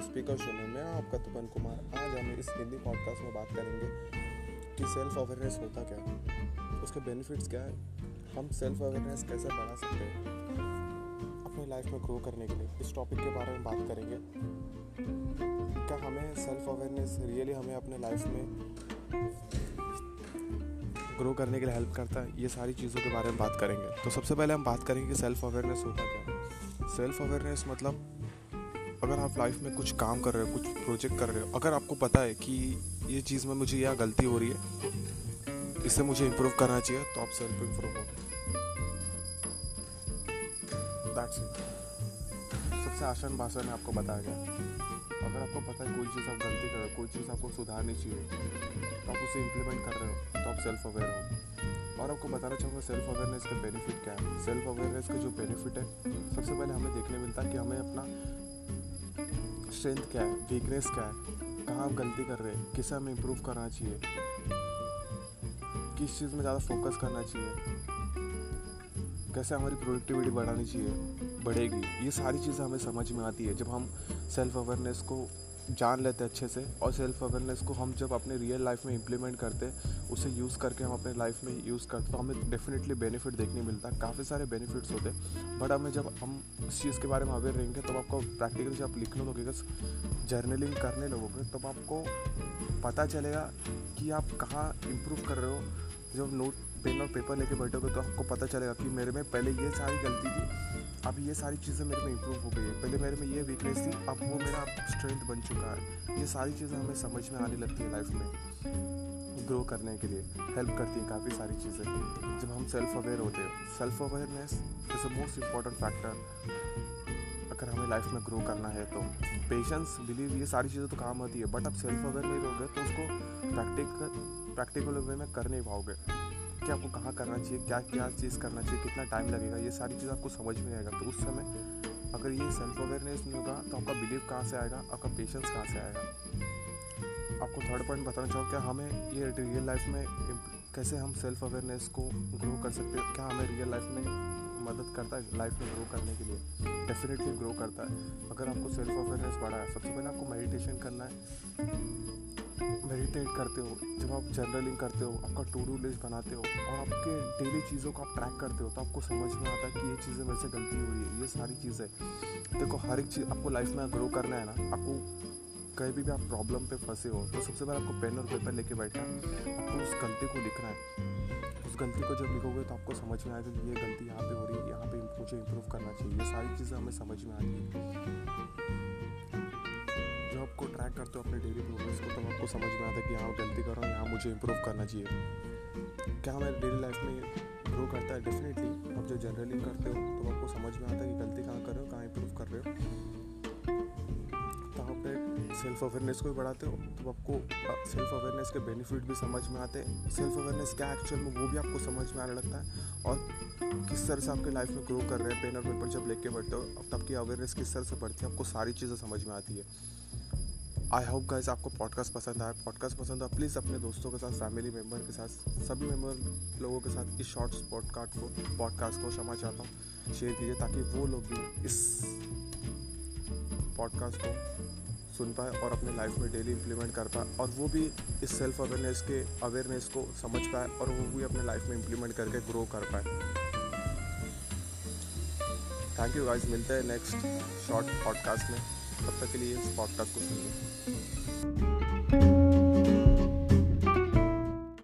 Speaker show में मैं, आपका तपन कुमार, आज हम इस हिंदी पॉडकास्ट में बात करेंगे कि सेल्फ अवेयरनेस होता क्या है? उसके बेनिफिट्स क्या है? हम सेल्फ अवेयरनेस कैसे बढ़ा सकते हैं? अपने लाइफ में ग्रो करने के लिए इस टॉपिक के बारे में बात करेंगे। क्या हमें सेल्फ अवेयरनेस रियली हमें अपने लाइफ में ग्रो करने के लिए हेल्प करता है? ये सारी चीज़ों के बारे में बात करेंगे। तो सबसे पहले हम बात करेंगे कि सेल्फ अवेयरनेस होता क्या है? सेल्फ अवेयरनेस मतलब अगर आप लाइफ में कुछ काम कर रहे हो, कुछ प्रोजेक्ट कर रहे हो, अगर आपको पता है कि ये चीज़ में मुझे यह गलती हो रही है इससे मुझे इम्प्रूव करना चाहिए तो आप सेल्फ इम्प्रूव हो। सबसे आसान भाषा में आपको बताया गया अगर आपको पता है कोई चीज़ आप गलती कर रहे हो, कोई चीज़ आपको सुधारनी चाहिए तो आप उसे इम्प्लीमेंट कर रहे हो तो आप सेल्फ अवेयर हो। और आपको बताना चाहूँगा सेल्फ अवेयरनेस का बेनिफिट क्या है? सेल्फ अवेयरनेस का जो बेनिफिट है, सबसे पहले हमें देखने मिलता है कि हमें अपना स्ट्रेंथ क्या है? वीकनेस क्या है? कहाँ आप गलती कर रहे हैं? किसे हमें इम्प्रूव करना चाहिए? किस चीज़ में ज़्यादा फोकस करना चाहिए? कैसे हमारी प्रोडक्टिविटी बढ़ानी चाहिए? बढ़ेगी। ये सारी चीज़ें हमें समझ में आती है। जब हम सेल्फ अवेयरनेस को जान लेते अच्छे से और सेल्फ अवेयरनेस को हम जब अपने रियल लाइफ में इम्प्लीमेंट करते हैं, उसे यूज़ करके हम अपने लाइफ में यूज़ करते तो हमें डेफिनेटली बेनिफिट देखने मिलता है। काफ़ी सारे बेनिफिट्स होते हैं बट हमें जब हम इस चीज़ के बारे में अवेयर रहेंगे, तब आपको प्रैक्टिकली जब लिखने लगोगे जर्नलिंग करने लगोगे, तब आपको पता चलेगा कि आप कहाँ इम्प्रूव कर रहे हो जब नोट पेन और पेपर लेके बैठोगे तो आपको पता चलेगा कि मेरे में पहले ये सारी गलती थी, अब ये सारी चीज़ें मेरे में इम्प्रूव हो गई है। पहले मेरे में ये वीकनेस थी, अब वो मेरा स्ट्रेंथ बन चुका है। ये सारी चीज़ें हमें समझ में आने लगती है लाइफ में। ग्रो करने के लिए हेल्प करती है काफ़ी सारी चीज़ें। जब हम सेल्फ अवेयर होते हैं self awareness is a most important factor अगर हमें लाइफ में ग्रो करना है तो पेशेंस बिलीव ये सारी चीज़ें तो काम आती है बट आप सेल्फ अवेयर नहीं रहोगे तो उसको प्रैक्टिकल प्रैक्टिकल वे में कर नहीं पाओगे। कि आपको कहाँ करना चाहिए, क्या क्या चीज़ करना चाहिए, कितना टाइम लगेगा, ये सारी चीज़ आपको समझ में आएगा। तो उस समय अगर ये सेल्फ अवेयरनेस नहीं होगा तो आपका बिलीव कहाँ से आएगा, आपका पेशेंस कहाँ से आएगा? आपको थर्ड पॉइंट बताना चाहूँ, क्या हमें ये रियल लाइफ में कैसे हम सेल्फ अवेयरनेस को ग्रो कर सकते हैं? क्या हमें रियल लाइफ में मदद करता है लाइफ में ग्रो करने के लिए? डेफिनेटली ग्रो करता है। अगर आपको सेल्फ अवेयरनेस बढ़ा है, सबसे पहले आपको मेडिटेशन करना है। मेडिटेट करते हो। जब आप जर्नलिंग करते हो, आपका टू डू लिस्ट बनाते हो और आपके डेली चीज़ों को आप ट्रैक करते हो तो आपको समझ में आता है कि ये चीज़ें मेरे से गलती हो रही है, ये सारी चीज़ें। देखो, हर एक चीज़ आपको लाइफ में ग्रो करना है ना, आपको कहीं भी, आप प्रॉब्लम पे फंसे हो तो सबसे पहले आपको पेन और पेपर लेके बैठना है। आपको उस गलती को लिखना है। उस गलती को जब लिखोगे तो आपको समझ में आएगा कि ये गलती यहाँ पे हो रही है यहाँ पे मुझे इम्प्रूव करना चाहिए। ये सारी चीज़ें हमें समझ में आती है। जब आपको ट्रैक करते हो अपने डेली प्रोग्रेस को तब आपको समझ में आता है कि हाँ गलती कर रहा हूँ यहाँ मुझे इम्प्रूव करना चाहिए। क्या हमारे डेली लाइफ में ग्रो करता है? डेफिनेटली आप जो जनरली करते हो सेल्फ अवेयरनेस को भी बढ़ाते हो तो आपको सेल्फ अवेयरनेस के बेनिफिट भी समझ में आते हैं। सेल्फ अवेयरनेस क्या एक्चुअल में, वो भी आपको समझ में आने लगता है। और किस तरह से आपके लाइफ में ग्रो कर रहे हैं पेन और पेपर जब लेके बैठते हो, अब तब की अवेयरनेस किस तरह से बढ़ती है, आपको सारी चीज़ें समझ में आती है। आई होप गाइस आपको पॉडकास्ट पसंद आया। पॉडकास्ट पसंद आया प्लीज़ अपने दोस्तों के साथ फैमिली मेंबर के साथ, सभी मेंबर लोगों के साथ इस शॉर्ट पॉडकास्ट को पॉडकास्ट को क्षमा चाहता हूँ। शेयर कीजिए, ताकि वो लोग भी इस पॉडकास्ट को सुन पाए और अपने लाइफ में डेली इम्प्लीमेंट कर पाए और वो भी इस सेल्फ अवेयरनेस के अवेयरनेस को समझ पाए और वो भी अपने लाइफ में इम्प्लीमेंट करके ग्रो कर पाए। थैंक यू गाइस मिलते हैं नेक्स्ट शॉर्ट पॉडकास्ट में। तब तक के लिए इस पॉडकास्ट को सुनिए।